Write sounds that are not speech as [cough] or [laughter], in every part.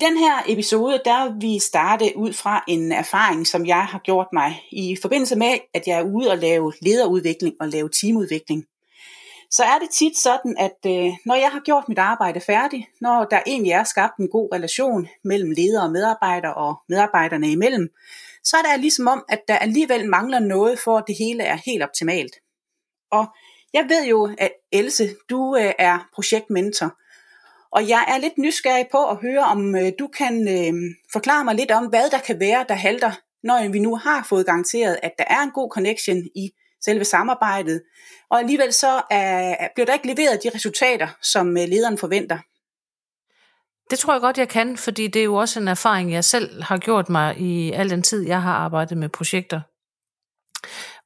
den her episode, der vil vi starte ud fra en erfaring, som jeg har gjort mig i forbindelse med, at jeg er ude og lave lederudvikling og lave teamudvikling. Så er det tit sådan, at øh, når jeg har gjort mit arbejde færdigt, når der egentlig er skabt en god relation mellem ledere og medarbejdere og medarbejderne imellem, så er det ligesom om, at der alligevel mangler noget for, at det hele er helt optimalt. Og jeg ved jo, at Else, du øh, er projektmentor, og jeg er lidt nysgerrig på at høre, om øh, du kan øh, forklare mig lidt om, hvad der kan være, der halter, når vi nu har fået garanteret, at der er en god connection i selve samarbejdet, og alligevel så er, bliver der ikke leveret de resultater, som øh, lederen forventer. Det tror jeg godt, jeg kan, fordi det er jo også en erfaring, jeg selv har gjort mig i al den tid, jeg har arbejdet med projekter.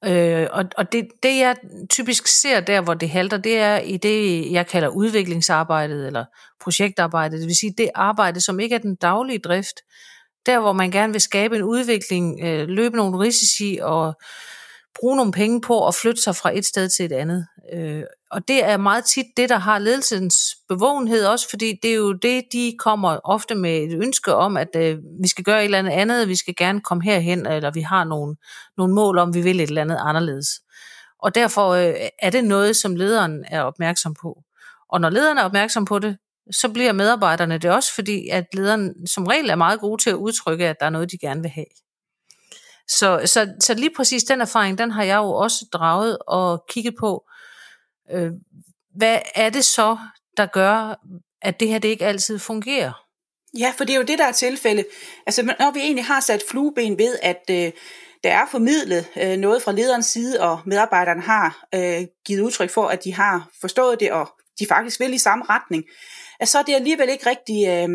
Øh, og og det, det, jeg typisk ser der, hvor det halter, det er i det, jeg kalder udviklingsarbejdet eller projektarbejdet. Det vil sige det arbejde, som ikke er den daglige drift. Der, hvor man gerne vil skabe en udvikling, øh, løbe nogle risici og bruge nogle penge på at flytte sig fra et sted til et andet. Øh, og det er meget tit det, der har ledelsens bevågenhed også, fordi det er jo det, de kommer ofte med et ønske om, at øh, vi skal gøre et eller andet andet, vi skal gerne komme herhen, eller vi har nogle, nogle mål om, vi vil et eller andet anderledes. Og derfor øh, er det noget, som lederen er opmærksom på. Og når lederen er opmærksom på det, så bliver medarbejderne det også, fordi at lederen som regel er meget gode til at udtrykke, at der er noget, de gerne vil have. Så, så, så lige præcis den erfaring, den har jeg jo også draget og kigget på, øh, hvad er det så, der gør, at det her det ikke altid fungerer? Ja, for det er jo det, der er tilfælde. Altså, når vi egentlig har sat flueben ved, at øh, der er formidlet øh, noget fra lederens side, og medarbejderne har øh, givet udtryk for, at de har forstået det, og de faktisk vil i samme retning, at så er det alligevel ikke rigtig øh,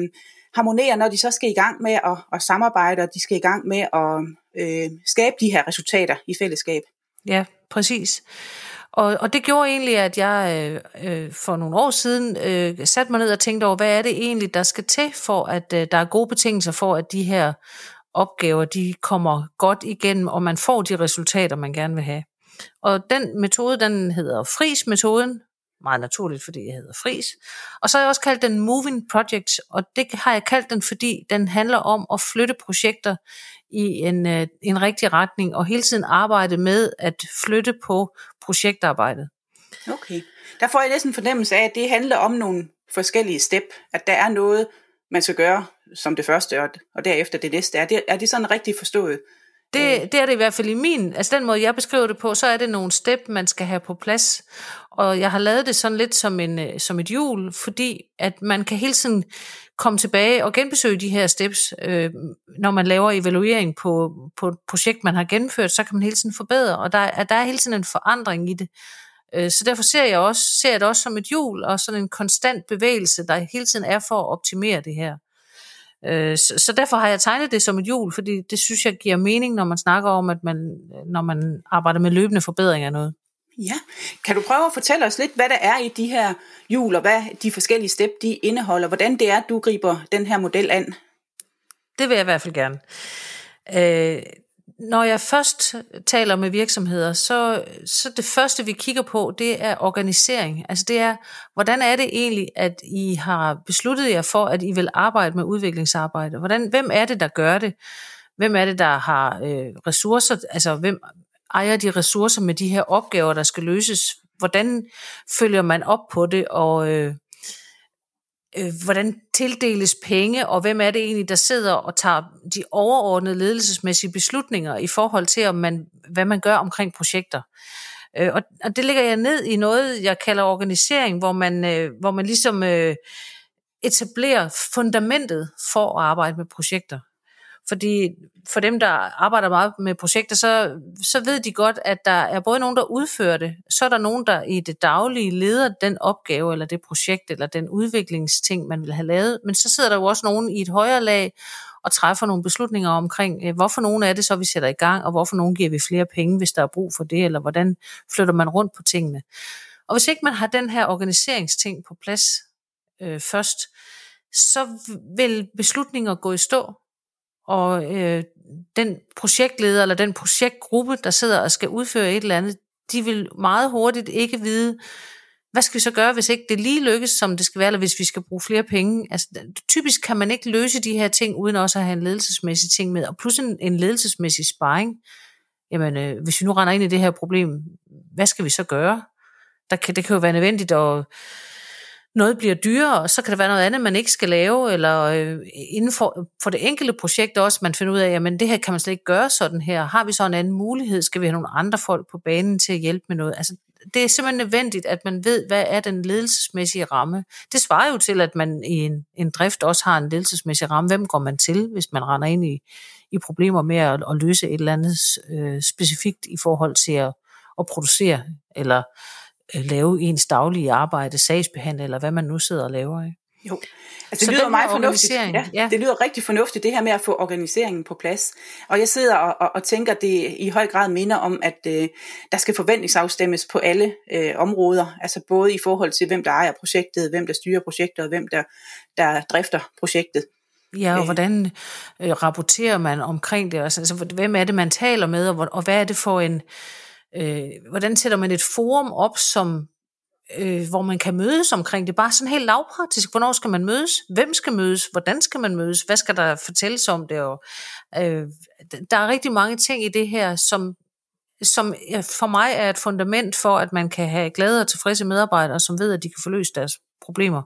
harmonerer, når de så skal i gang med at, at samarbejde, og de skal i gang med at øh, skabe de her resultater i fællesskab. Ja, præcis. Og, og det gjorde egentlig, at jeg øh, øh, for nogle år siden øh, satte mig ned og tænkte over, hvad er det egentlig, der skal til for, at øh, der er gode betingelser for, at de her opgaver, de kommer godt igennem, og man får de resultater, man gerne vil have. Og den metode, den hedder FRIS-metoden, meget naturligt, fordi jeg hedder Fris. Og så har jeg også kaldt den Moving Projects, og det har jeg kaldt den, fordi den handler om at flytte projekter i en, øh, en rigtig retning, og hele tiden arbejde med at flytte på projektarbejdet. Okay. Der får jeg næsten fornemmelse af, at det handler om nogle forskellige step, at der er noget, man skal gøre som det første, og, og derefter det næste. Er det, er det sådan rigtig forstået? Det, det er det i hvert fald i min, altså den måde jeg beskriver det på, så er det nogle step, man skal have på plads. Og jeg har lavet det sådan lidt som, en, øh, som et hjul, fordi at man kan hele tiden komme tilbage og genbesøge de her steps. Øh, når man laver evaluering på, på et projekt, man har gennemført, så kan man hele tiden forbedre, og der, er, der er hele tiden en forandring i det. Øh, så derfor ser jeg, også, ser jeg det også som et hjul, og sådan en konstant bevægelse, der hele tiden er for at optimere det her. Øh, så, så derfor har jeg tegnet det som et hjul, fordi det synes jeg giver mening, når man snakker om, at man, når man arbejder med løbende forbedring af noget. Ja, kan du prøve at fortælle os lidt, hvad der er i de her hjul, og hvad de forskellige step de indeholder, hvordan det er, du griber den her model an? Det vil jeg i hvert fald gerne. Øh, når jeg først taler med virksomheder, så, så det første, vi kigger på, det er organisering. Altså det er, hvordan er det egentlig, at I har besluttet jer for, at I vil arbejde med udviklingsarbejde? Hvordan, hvem er det, der gør det? Hvem er det, der har øh, ressourcer? Altså hvem ejer de ressourcer med de her opgaver, der skal løses? Hvordan følger man op på det? Og øh, øh, hvordan tildeles penge, og hvem er det egentlig, der sidder og tager de overordnede ledelsesmæssige beslutninger i forhold til, om man, hvad man gør omkring projekter. Øh, og, og det ligger jeg ned i noget, jeg kalder organisering, hvor man, øh, hvor man ligesom øh, etablerer fundamentet for at arbejde med projekter. Fordi for dem, der arbejder meget med projekter, så, så ved de godt, at der er både nogen, der udfører det, så er der nogen, der i det daglige leder den opgave, eller det projekt, eller den udviklingsting, man vil have lavet. Men så sidder der jo også nogen i et højere lag og træffer nogle beslutninger omkring, øh, hvorfor nogen er det så, vi sætter i gang, og hvorfor nogen giver vi flere penge, hvis der er brug for det, eller hvordan flytter man rundt på tingene. Og hvis ikke man har den her organiseringsting på plads øh, først, så vil beslutninger gå i stå, og øh, den projektleder eller den projektgruppe, der sidder og skal udføre et eller andet, de vil meget hurtigt ikke vide, hvad skal vi så gøre, hvis ikke det lige lykkes, som det skal være, eller hvis vi skal bruge flere penge? Altså, typisk kan man ikke løse de her ting, uden også at have en ledelsesmæssig ting med, og plus en, en ledelsesmæssig sparring. Jamen, øh, hvis vi nu render ind i det her problem, hvad skal vi så gøre? Der kan, det kan jo være nødvendigt at noget bliver dyrere, og så kan der være noget andet, man ikke skal lave, eller øh, inden for, for det enkelte projekt også, man finder ud af, jamen det her kan man slet ikke gøre sådan her. Har vi så en anden mulighed? Skal vi have nogle andre folk på banen til at hjælpe med noget? Altså, det er simpelthen nødvendigt, at man ved, hvad er den ledelsesmæssige ramme. Det svarer jo til, at man i en, en drift også har en ledelsesmæssig ramme. Hvem går man til, hvis man render ind i, i problemer med at, at løse et eller andet øh, specifikt i forhold til at, at producere, eller øh, lave ens daglige arbejde, sagsbehandle, eller hvad man nu sidder og laver. Ikke? Jo, altså det så lyder meget fornuftigt. Ja, ja. Det lyder rigtig fornuftigt, det her med at få organiseringen på plads. Og jeg sidder og, og, og tænker, det i høj grad minder om, at øh, der skal forventningsafstemmes på alle øh, områder. Altså både i forhold til, hvem der ejer projektet, hvem der styrer projektet, og hvem der, der drifter projektet. Ja, og øh. hvordan øh, rapporterer man omkring det? Altså, altså, hvem er det, man taler med, og, og hvad er det for en... Øh, Øh, hvordan sætter man et forum op, som øh, hvor man kan mødes omkring det. Bare sådan helt lavpraktisk. Hvornår skal man mødes? Hvem skal mødes? Hvordan skal man mødes? Hvad skal der fortælles om det? Og, øh, der er rigtig mange ting i det her, som, som for mig er et fundament for, at man kan have glade og tilfredse medarbejdere, som ved, at de kan forløse deres problemer,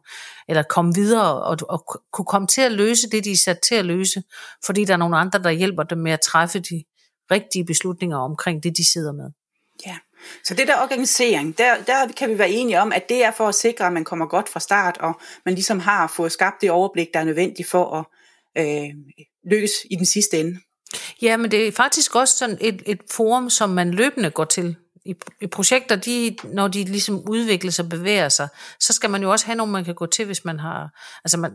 eller komme videre og, og kunne komme til at løse det, de er sat til at løse, fordi der er nogle andre, der hjælper dem med at træffe de rigtige beslutninger omkring det, de sidder med. Ja, så det der organisering, der, der kan vi være enige om, at det er for at sikre, at man kommer godt fra start, og man ligesom har fået skabt det overblik, der er nødvendigt for at øh, lykkes i den sidste ende. Ja, men det er faktisk også sådan et, et forum, som man løbende går til. I, i projekter, de, når de ligesom udvikler sig og bevæger sig, så skal man jo også have nogen, man kan gå til, hvis man har... Altså man,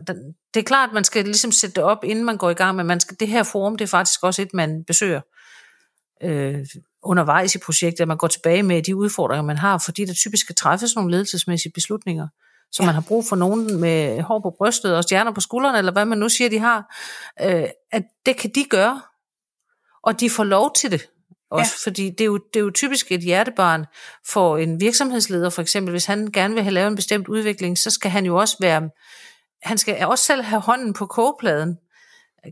det er klart, at man skal ligesom sætte det op, inden man går i gang, men man skal, det her forum, det er faktisk også et, man besøger øh, undervejs i projektet, at man går tilbage med de udfordringer, man har, fordi der typisk skal træffes nogle ledelsesmæssige beslutninger, så ja. man har brug for nogen med hår på brystet og stjerner på skuldrene, eller hvad man nu siger, de har, øh, at det kan de gøre, og de får lov til det. Også ja. fordi det er, jo, det er jo typisk et hjertebarn for en virksomhedsleder, for eksempel, hvis han gerne vil have lavet en bestemt udvikling, så skal han jo også være, han skal også selv have hånden på kogepladen,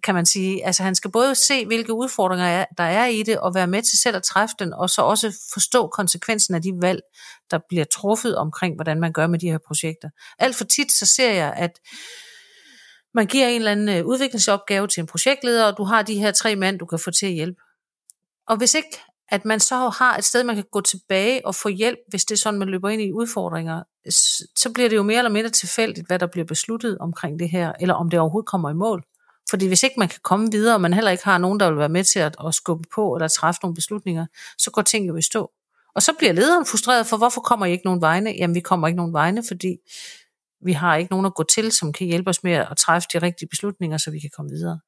kan man sige. Altså han skal både se, hvilke udfordringer der er i det, og være med til selv at træffe den, og så også forstå konsekvensen af de valg, der bliver truffet omkring, hvordan man gør med de her projekter. Alt for tit så ser jeg, at man giver en eller anden øh, udviklingsopgave til en projektleder, og du har de her tre mænd, du kan få til at hjælpe. Og hvis ikke, at man så har et sted, man kan gå tilbage og få hjælp, hvis det er sådan, man løber ind i udfordringer, så bliver det jo mere eller mindre tilfældigt, hvad der bliver besluttet omkring det her, eller om det overhovedet kommer i mål. Fordi hvis ikke man kan komme videre, og man heller ikke har nogen, der vil være med til at, at skubbe på eller træffe nogle beslutninger, så går ting jo i stå. Og så bliver lederen frustreret for, hvorfor kommer I ikke nogen vegne? Jamen, vi kommer ikke nogen vegne, fordi vi har ikke nogen at gå til, som kan hjælpe os med at træffe de rigtige beslutninger, så vi kan komme videre.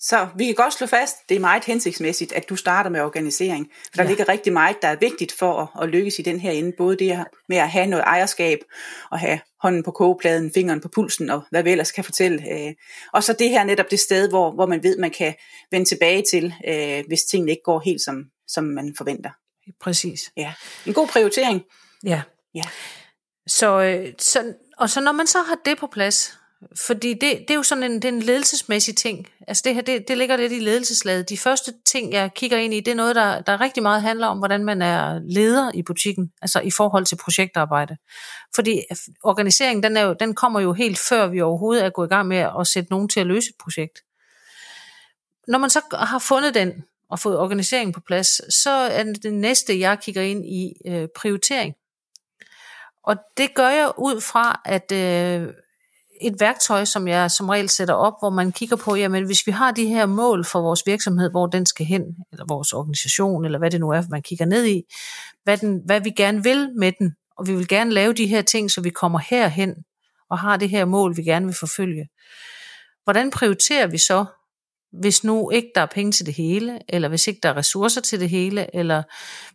Så vi kan godt slå fast, det er meget hensigtsmæssigt, at du starter med organisering. For der ja. ligger rigtig meget, der er vigtigt for at, at lykkes i den her ende. Både det med at have noget ejerskab, og have hånden på kogepladen, fingeren på pulsen, og hvad vi ellers kan fortælle. Øh. Og så det her netop det sted, hvor, hvor man ved, man kan vende tilbage til, øh, hvis tingene ikke går helt, som, som man forventer. Præcis. Ja. En god prioritering. Ja. ja. Så, øh, så, og så når man så har det på plads, fordi det, det er jo sådan en, det er en ledelsesmæssig ting. Altså det her, det, det ligger lidt i ledelseslaget. De første ting, jeg kigger ind i, det er noget, der, der rigtig meget handler om, hvordan man er leder i butikken, altså i forhold til projektarbejde. Fordi organiseringen, den, er jo, den kommer jo helt før vi overhovedet er gået i gang med at sætte nogen til at løse et projekt. Når man så har fundet den, og fået organiseringen på plads, så er det næste, jeg kigger ind i øh, prioritering. Og det gør jeg ud fra, at øh, et værktøj, som jeg som regel sætter op, hvor man kigger på, jamen hvis vi har de her mål for vores virksomhed, hvor den skal hen, eller vores organisation, eller hvad det nu er, man kigger ned i, hvad, den, hvad vi gerne vil med den, og vi vil gerne lave de her ting, så vi kommer herhen, og har det her mål, vi gerne vil forfølge. Hvordan prioriterer vi så hvis nu ikke der er penge til det hele, eller hvis ikke der er ressourcer til det hele, eller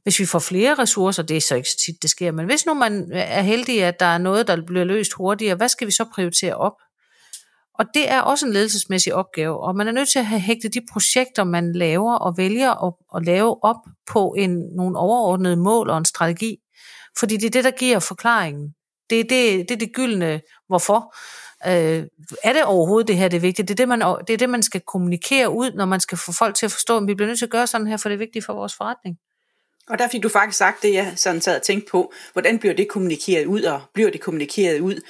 hvis vi får flere ressourcer, det er så ikke så tit, det sker, men hvis nu man er heldig, at der er noget, der bliver løst hurtigere, hvad skal vi så prioritere op? Og det er også en ledelsesmæssig opgave, og man er nødt til at have hægtet de projekter, man laver og vælger at, at lave op på en, nogle overordnede mål og en strategi. Fordi det er det, der giver forklaringen. Det er det, det, er det gyldne hvorfor. Øh, er det overhovedet det her, det er vigtigt? Det er det, man, det er det, man skal kommunikere ud, når man skal få folk til at forstå, at vi bliver nødt til at gøre sådan her, for det er vigtigt for vores forretning. Og der fik du faktisk sagt det, jeg sådan sad og tænkte på. Hvordan bliver det kommunikeret ud, og bliver det kommunikeret ud?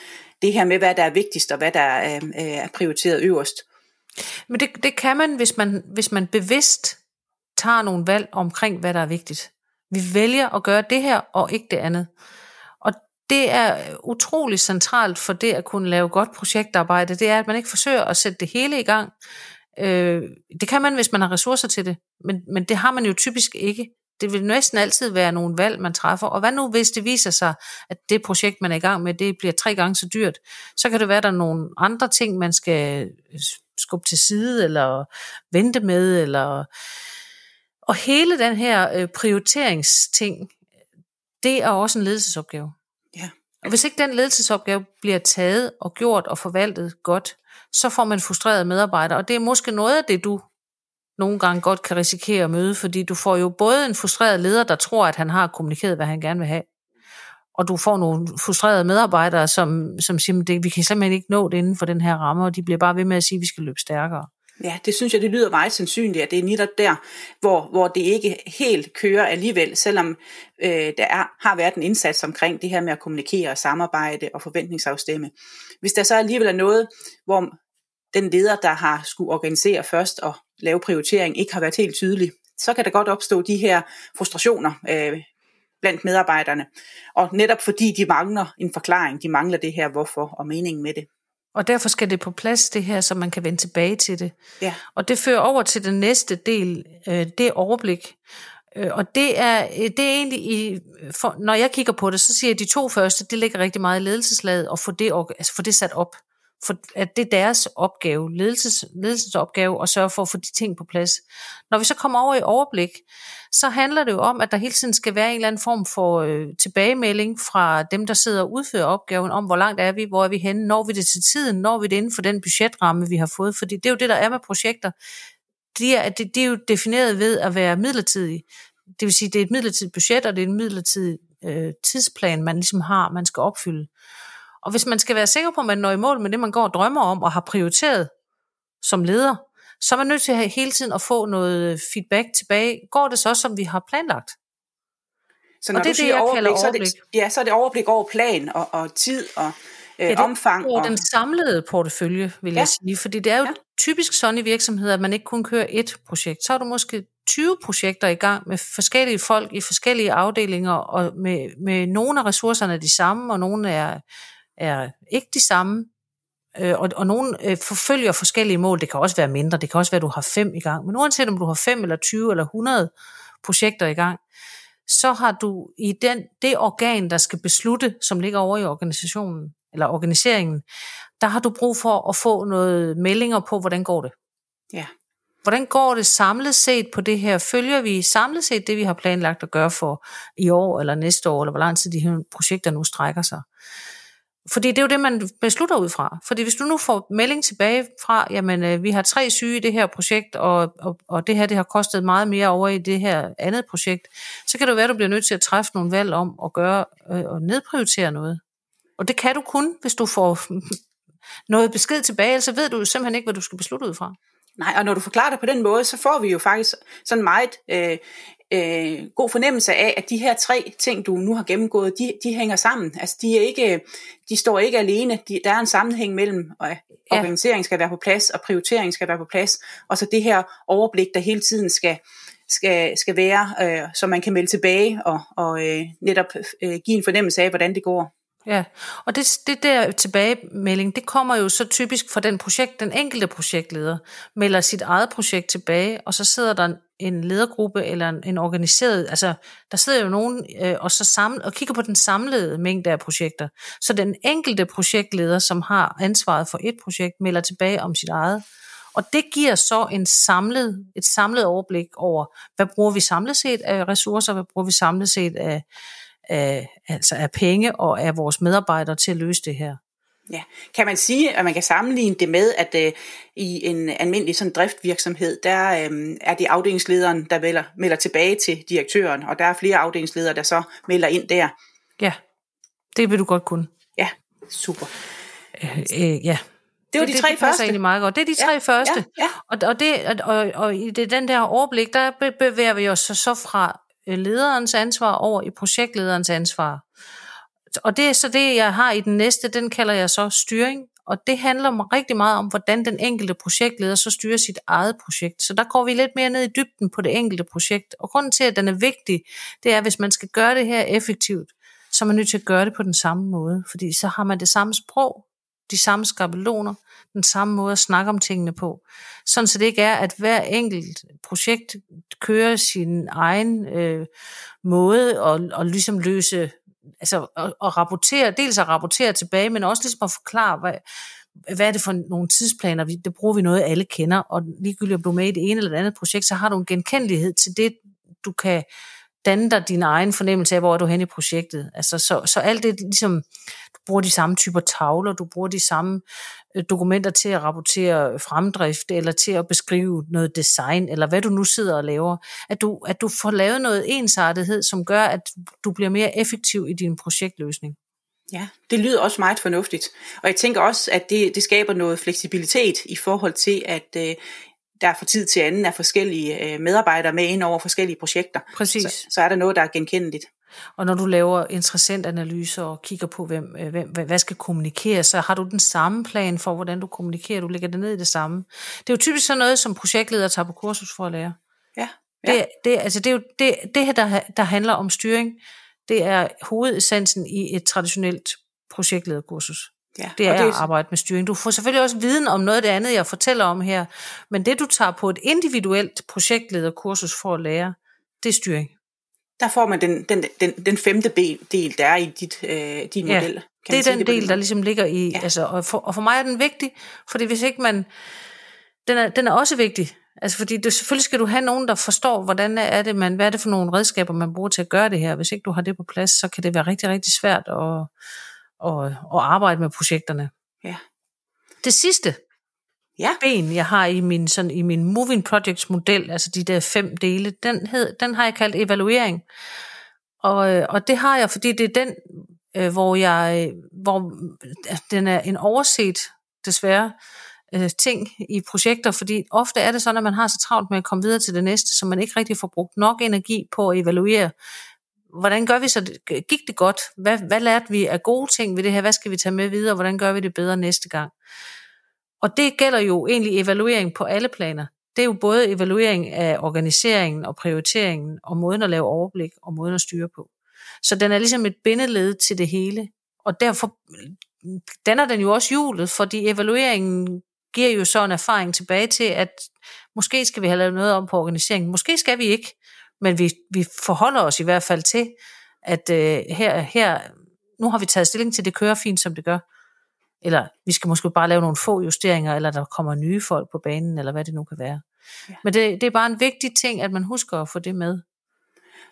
Det her med, hvad der er vigtigst, og hvad der er, er prioriteret øverst. Men det, det kan man hvis, man, hvis man bevidst tager nogle valg omkring, hvad der er vigtigt. Vi vælger at gøre det her, og ikke det andet. Det er øh, utrolig centralt for det at kunne lave godt projektarbejde, det er, at man ikke forsøger at sætte det hele i gang. Øh, det kan man, hvis man har ressourcer til det, men, men det har man jo typisk ikke. Det vil næsten altid være nogle valg, man træffer. Og hvad nu, hvis det viser sig, at det projekt, man er i gang med, det bliver tre gange så dyrt, så kan det være, at der er nogle andre ting, man skal øh, skubbe til side, eller vente med, eller... Og hele den her øh, prioriteringsting, det er også en ledelsesopgave. Og hvis ikke den ledelsesopgave bliver taget og gjort og forvaltet godt, så får man frustrerede medarbejdere. Og det er måske noget af det, du nogle gange godt kan risikere at møde, fordi du får jo både en frustreret leder, der tror, at han har kommunikeret, hvad han gerne vil have, og du får nogle frustrerede medarbejdere, som, som siger, at vi kan simpelthen ikke nå det inden for den her ramme, og de bliver bare ved med at sige, at vi skal løbe stærkere. Ja, det synes jeg, det lyder meget sandsynligt, at det er netop der, hvor, hvor det ikke helt kører alligevel, selvom øh, der er, har været en indsats omkring det her med at kommunikere, og samarbejde og forventningsafstemme. Hvis der så alligevel er noget, hvor den leder, der har skulle organisere først og lave prioritering, ikke har været helt tydelig, så kan der godt opstå de her frustrationer øh, blandt medarbejderne. Og netop fordi de mangler en forklaring, de mangler det her hvorfor og meningen med det. Og derfor skal det på plads, det her, så man kan vende tilbage til det. Ja. Og det fører over til den næste del, øh, det er overblik. Øh, og det er, det er egentlig, i, for, når jeg kigger på det, så siger jeg, at de to første, det ligger rigtig meget i ledelseslaget, og få det, altså få det sat op for, at det er deres opgave, ledelses, ledelsesopgave, at sørge for at få de ting på plads. Når vi så kommer over i overblik, så handler det jo om, at der hele tiden skal være en eller anden form for øh, tilbagemelding fra dem, der sidder og udfører opgaven, om hvor langt er vi, hvor er vi henne, når vi det til tiden, når vi det inden for den budgetramme, vi har fået. Fordi det er jo det, der er med projekter. De er, det, det er jo defineret ved at være midlertidige. Det vil sige, det er et midlertidigt budget, og det er en midlertidig øh, tidsplan, man ligesom har, man skal opfylde. Og hvis man skal være sikker på, at man når i mål med det, man går og drømmer om og har prioriteret som leder, så er man nødt til at hele tiden at få noget feedback tilbage. Går det så, som vi har planlagt? Så når og det er det, jeg overblik, kalder overblik. Så er det, ja, så er det overblik over plan og, og tid og øh, ja, det omfang. Og den samlede portefølje, vil ja. jeg sige. Fordi det er jo ja. typisk sådan i virksomheder, at man ikke kun kører et projekt. Så er du måske 20 projekter i gang med forskellige folk i forskellige afdelinger, og med, med nogle af ressourcerne er de samme, og nogle er er ikke de samme, øh, og, og nogen øh, forfølger forskellige mål. Det kan også være mindre, det kan også være, at du har fem i gang. Men uanset om du har fem eller 20 eller 100 projekter i gang, så har du i den, det organ, der skal beslutte, som ligger over i organisationen, eller organiseringen, der har du brug for at få noget meldinger på, hvordan går det. Ja. Hvordan går det samlet set på det her? Følger vi samlet set det, vi har planlagt at gøre for i år eller næste år, eller hvor lang tid de her projekter nu strækker sig? Fordi det er jo det, man beslutter ud fra. Fordi hvis du nu får melding tilbage fra, jamen øh, vi har tre syge i det her projekt, og, og, og det her det har kostet meget mere over i det her andet projekt, så kan det være, at du bliver nødt til at træffe nogle valg om at gøre øh, og nedprioritere noget. Og det kan du kun, hvis du får [laughs] noget besked tilbage, så ved du jo simpelthen ikke, hvad du skal beslutte ud fra. Nej, og når du forklarer det på den måde, så får vi jo faktisk sådan meget øh, øh, god fornemmelse af, at de her tre ting, du nu har gennemgået, de, de hænger sammen. Altså, de, er ikke, de står ikke alene. De, der er en sammenhæng mellem, at organisering skal være på plads, og prioritering skal være på plads, og så det her overblik, der hele tiden skal, skal, skal være, øh, så man kan melde tilbage og, og øh, netop øh, give en fornemmelse af, hvordan det går. Ja, og det, det der tilbagemelding, det kommer jo så typisk fra den projekt, den enkelte projektleder melder sit eget projekt tilbage, og så sidder der en ledergruppe eller en, en organiseret, altså der sidder jo nogen øh, og så sammen og kigger på den samlede mængde af projekter. Så den enkelte projektleder, som har ansvaret for et projekt, melder tilbage om sit eget. Og det giver så en samlet, et samlet overblik over, hvad bruger vi samlet set af ressourcer, hvad bruger vi samlet set af, af, altså af penge og af vores medarbejdere til at løse det her. Ja, kan man sige, at man kan sammenligne det med, at øh, i en almindelig sådan driftvirksomhed, der øh, er det afdelingslederen, der melder, melder tilbage til direktøren, og der er flere afdelingsledere, der så melder ind der. Ja, det vil du godt kunne. Ja, super. Øh, øh, ja. Det var de det, tre det passer første. egentlig meget godt. Det er de tre Ja, første. ja, ja. Og, og, det, og, og, i det, den der overblik, der be- bevæger vi os så, så fra Øh, lederens ansvar over i projektlederens ansvar. Og det er så det, jeg har i den næste, den kalder jeg så styring. Og det handler om- rigtig meget om, hvordan den enkelte projektleder så styrer sit eget projekt. Så der går vi lidt mere ned i dybden på det enkelte projekt. Og grunden til, at den er vigtig, det er, at hvis man skal gøre det her effektivt, så er man nødt til at gøre det på den samme måde. Fordi så har man det samme sprog, de samme skabeloner, den samme måde at snakke om tingene på. Sådan så det ikke er, at hver enkelt projekt kører sin egen øh, måde og, og ligesom løse, altså at, rapportere, dels at rapportere tilbage, men også ligesom at forklare, hvad, hvad er det for nogle tidsplaner, vi, det bruger vi noget, alle kender, og ligegyldigt om du er med i det ene eller det andet projekt, så har du en genkendelighed til det, du kan danne dig din egen fornemmelse af, hvor er du hen i projektet. Altså, så, så alt det ligesom, du bruger de samme typer tavler, du bruger de samme øh, dokumenter til at rapportere fremdrift, eller til at beskrive noget design, eller hvad du nu sidder og laver. At du, at du får lavet noget ensartethed, som gør, at du bliver mere effektiv i din projektløsning. Ja, det lyder også meget fornuftigt. Og jeg tænker også, at det, det skaber noget fleksibilitet i forhold til, at øh, der fra tid til anden er forskellige øh, medarbejdere med ind over forskellige projekter. Præcis. Så, så er der noget, der er genkendeligt. Og når du laver interessentanalyser og kigger på, hvem, øh, hvem, hvad- skal kommunikere, så har du den samme plan for, hvordan du kommunikerer. Du lægger det ned i det samme. Det er jo typisk sådan noget, som projektleder tager på kursus for at lære. Ja, Det, det, altså det, er jo, det, det her, der, der handler om styring, det er hovedessensen i et traditionelt projektlederkursus. Ja. Det er og at arbejde med styring. Du får selvfølgelig også viden om noget af det andet, jeg fortæller om her, men det du tager på et individuelt projektlederkursus for at lære, det er styring. der får man den, den, den, den femte del, der er i dit, øh, din Ja, model. Kan det er den på del, der måde? ligesom ligger i, ja. Altså, og, for, og for mig er den vigtig, fordi hvis ikke man, den er, den er også vigtig, altså fordi det, selvfølgelig skal du have nogen, der forstår, hvordan er det, man, hvad er det for nogle redskaber, man bruger til at gøre det her. Hvis ikke du har det på plads, så kan det være rigtig, rigtig svært at, at, at arbejde med projekterne. Ja. Det sidste Ja. ben, jeg har i min, sådan, i min Moving Projects model, altså de der fem dele, den, hed, den har jeg kaldt evaluering. Og, øh, og det har jeg, fordi det er den, øh, hvor jeg, hvor den er en overset, desværre, øh, ting i projekter, fordi ofte er det sådan, at man har så travlt med at komme videre til det næste, så man ikke rigtig får brugt nok energi på at evaluere, hvordan gør vi så, det? gik det godt? Hvad, hvad lærte vi af gode ting ved det her? Hvad skal vi tage med videre? Hvordan gør vi det bedre næste gang? Og det gælder jo egentlig evaluering på alle planer. Det er jo både evaluering af organiseringen og prioriteringen, og måden at lave overblik og måden at styre på. Så den er ligesom et bindeled til det hele. Og derfor danner den jo også hjulet, fordi evalueringen giver jo så en erfaring tilbage til, at måske skal vi have lavet noget om på organiseringen. Måske skal vi ikke, men vi, vi forholder os i hvert fald til, at øh, her, her, nu har vi taget stilling til, det kører fint, som det gør. Eller vi skal måske bare lave nogle få justeringer, eller der kommer nye folk på banen, eller hvad det nu kan være. Ja. Men det, det er bare en vigtig ting, at man husker at få det med.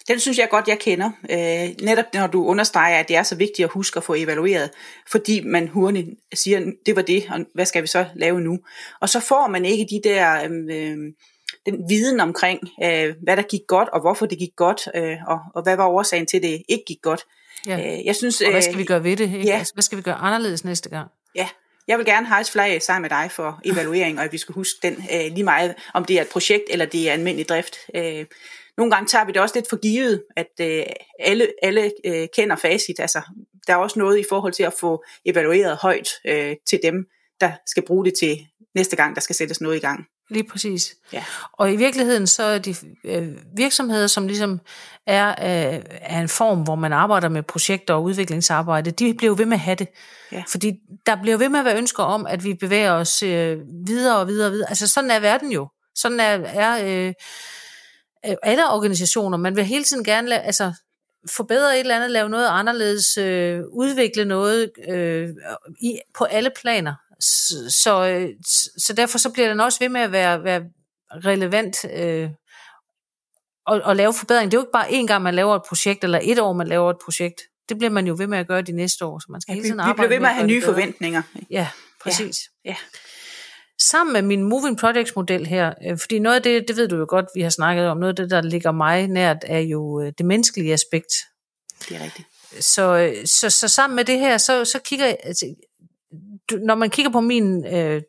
Den synes jeg godt, jeg kender. Øh, netop når du understreger, at det er så vigtigt at huske at få evalueret, fordi man hurtigt siger, det var det, og hvad skal vi så lave nu? Og så får man ikke de der, øh, den viden omkring, øh, hvad der gik godt, og hvorfor det gik godt, øh, og, og hvad var årsagen til, at det ikke gik godt. Ja. Øh, jeg synes, Og hvad skal vi øh, gøre ved det? Ikke? ja. Altså, hvad skal vi gøre anderledes næste gang? Ja, jeg vil gerne hejse flag sammen med dig for evaluering, og at vi skal huske den øh, lige meget, om det er et projekt eller det er almindelig drift. Øh, nogle gange tager vi det også lidt for givet, at øh, alle, alle øh, kender facit. Altså, der er også noget i forhold til at få evalueret højt øh, til dem, der skal bruge det til næste gang, der skal sættes noget i gang. Lige præcis. Ja. Og i virkeligheden så er de øh, virksomheder, som ligesom er, øh, er en form, hvor man arbejder med projekter og udviklingsarbejde, de bliver jo ved med at have det. Ja. Fordi der bliver ved med at være ønsker om, at vi bevæger os øh, videre og videre og videre. Altså sådan er verden jo. Sådan er, er øh, øh, alle organisationer. Man vil hele tiden gerne lave, altså, forbedre et eller andet, lave noget anderledes, øh, udvikle noget øh, i, på alle planer. Så, så, øh, så derfor så bliver den også ved med at være, være relevant øh, og, og lave forbedring. Det er jo ikke bare én gang, man laver et projekt, eller et år, man laver et projekt. Det bliver man jo ved med at gøre de næste år, så man skal Ja, hele vi, tiden vi arbejde bliver ved med at have nye forventninger. Ja, præcis. Ja. Sammen med min Moving Projects model her, øh, fordi noget af det, det ved du jo godt, vi har snakket om, noget af det, der ligger mig nært, er jo øh, det menneskelige aspekt. Det er rigtigt. så, så, så sammen med det her, så, så kigger jeg, altså, du, når man kigger på min, øh,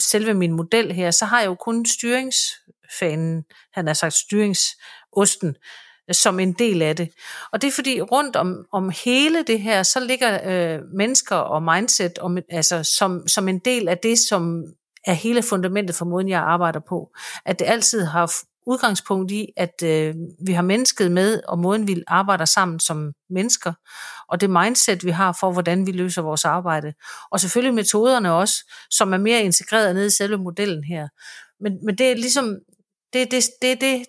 selve min model her, så har jeg jo kun styringsfanen, han har sagt styringsosten, som en del af det. Og det er fordi rundt om, om hele det her, så ligger øh, mennesker og mindset om, altså, som, som en del af det, som er hele fundamentet for måden, jeg arbejder på. At det altid har udgangspunkt i, at øh, vi har mennesket med, og måden vi arbejder sammen som mennesker, og det mindset, vi har for, hvordan vi løser vores arbejde. Og selvfølgelig metoderne også, som er mere integreret ned i selve modellen her. Men, men det er ligesom, det det, det, det,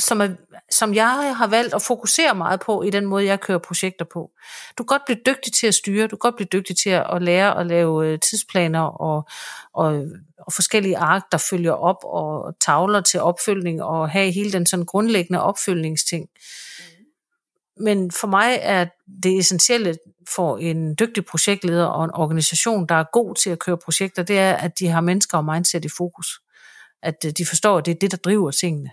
som, er, som jeg har valgt at fokusere meget på i den måde, jeg kører projekter på. Du kan godt blive dygtig til at styre, du kan godt blive dygtig til at lære at lave øh, tidsplaner og, og, og forskellige ark, der følger op, og tavler til opfølgning, og have hele den sådan grundlæggende opfølgningsting. Mm. Men for mig er det essentielle for en dygtig projektleder og en organisation, der er god til at køre projekter, det er, at de har mennesker og mindset i fokus. At øh, de forstår, at det er det, der driver tingene.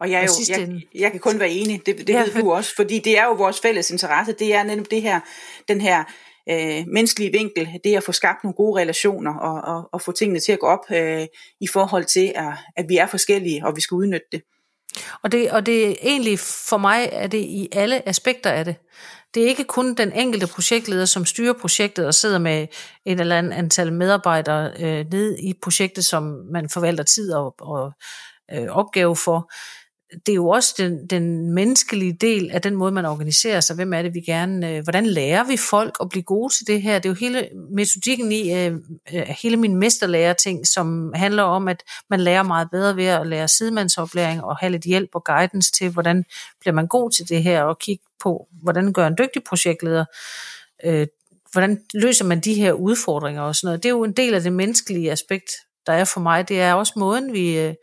Og jeg, er jo, jeg, jeg kan kun være enig, det, det ja, ved du også, fordi det er jo vores fælles interesse, det er netop det her, den her øh, menneskelige vinkel, det at få skabt nogle gode relationer og, og, og få tingene til at gå op øh, i forhold til, at, at vi er forskellige, og vi skal udnytte det. Og det, og det er egentlig for mig, er det i alle aspekter af det. Det er ikke kun den enkelte projektleder, som styrer projektet og sidder med et eller andet antal medarbejdere øh, ned i projektet, som man forvalter tid og, og øh, opgave for det er jo også den, den menneskelige del af den måde, man organiserer sig. Hvem er det, vi gerne... Øh, hvordan lærer vi folk at blive gode til det her? Det er jo hele metodikken i øh, øh, hele min mesterlærer-ting, som handler om, at man lærer meget bedre ved at lære sidemandsoplæring og have lidt hjælp og guidance til, hvordan bliver man god til det her, og kigge på, hvordan gør en dygtig projektleder øh, hvordan løser man de her udfordringer og sådan noget. Det er jo en del af det menneskelige aspekt, der er for mig. Det er også måden, vi... Øh,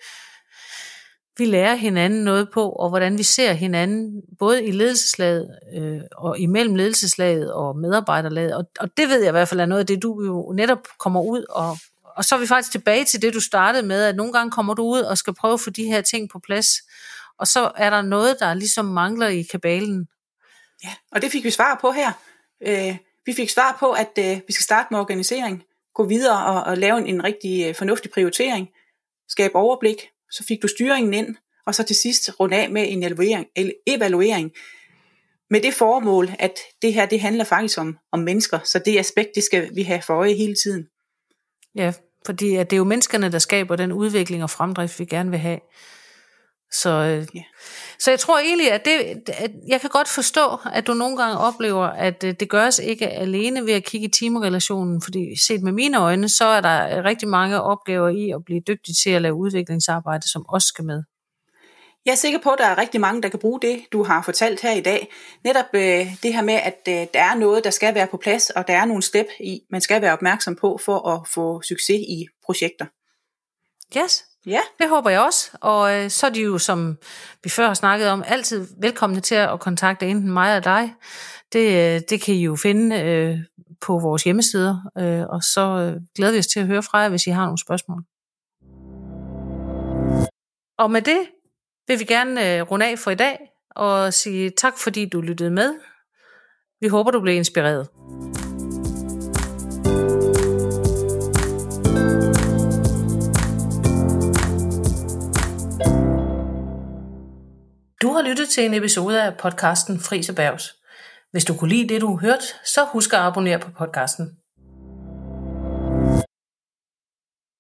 vi lærer hinanden noget på, og hvordan vi ser hinanden, både i ledelseslaget øh, og imellem ledelseslaget og medarbejderlaget. Og, og det ved jeg i hvert fald er noget af det, du jo netop kommer ud og og så er vi faktisk tilbage til det, du startede med, at nogle gange kommer du ud og skal prøve at få de her ting på plads, og så er der noget, der ligesom mangler i kabalen. Ja, og det fik vi svar på her. Øh, vi fik svar på, at øh, vi skal starte med organisering, gå videre og, og lave en, en rigtig øh, fornuftig prioritering, skabe overblik, så fik du styringen ind, og så til sidst runde af med en evaluering, evaluering med det formål, at det her det handler faktisk om, om mennesker, så det aspekt, det skal vi have for øje hele tiden. Ja, fordi at det er jo menneskerne, der skaber den udvikling og fremdrift, vi gerne vil have. Så, øh, ja. så jeg tror egentlig, at, det, at jeg kan godt forstå, at du nogle gange oplever, at øh, det gøres ikke alene ved at kigge i teamrelationen, fordi set med mine øjne, så er der rigtig mange opgaver i at blive dygtig til at lave udviklingsarbejde, som også skal med. Jeg er sikker på, at der er rigtig mange, der kan bruge det, du har fortalt her i dag. Netop øh, det her med, at øh, der er noget, der skal være på plads, og der er nogle step i, man skal være opmærksom på for at få succes i projekter. Yes, Ja. Det håber jeg også, og øh, så er de jo, som vi før har snakket om, altid velkomne til at kontakte enten mig eller dig. Det, øh, det kan I jo finde øh, på vores hjemmesider, øh, og så øh, glæder vi os til at høre fra jer, hvis I har nogle spørgsmål. Og med det vil vi gerne øh, runde af for i dag, og sige tak, fordi du lyttede med. Vi håber, du blev inspireret. Har lyttet til en episode af podcasten Fris Erhvervs. Hvis du kunne lide det, du hørte, så husk at abonnere på podcasten.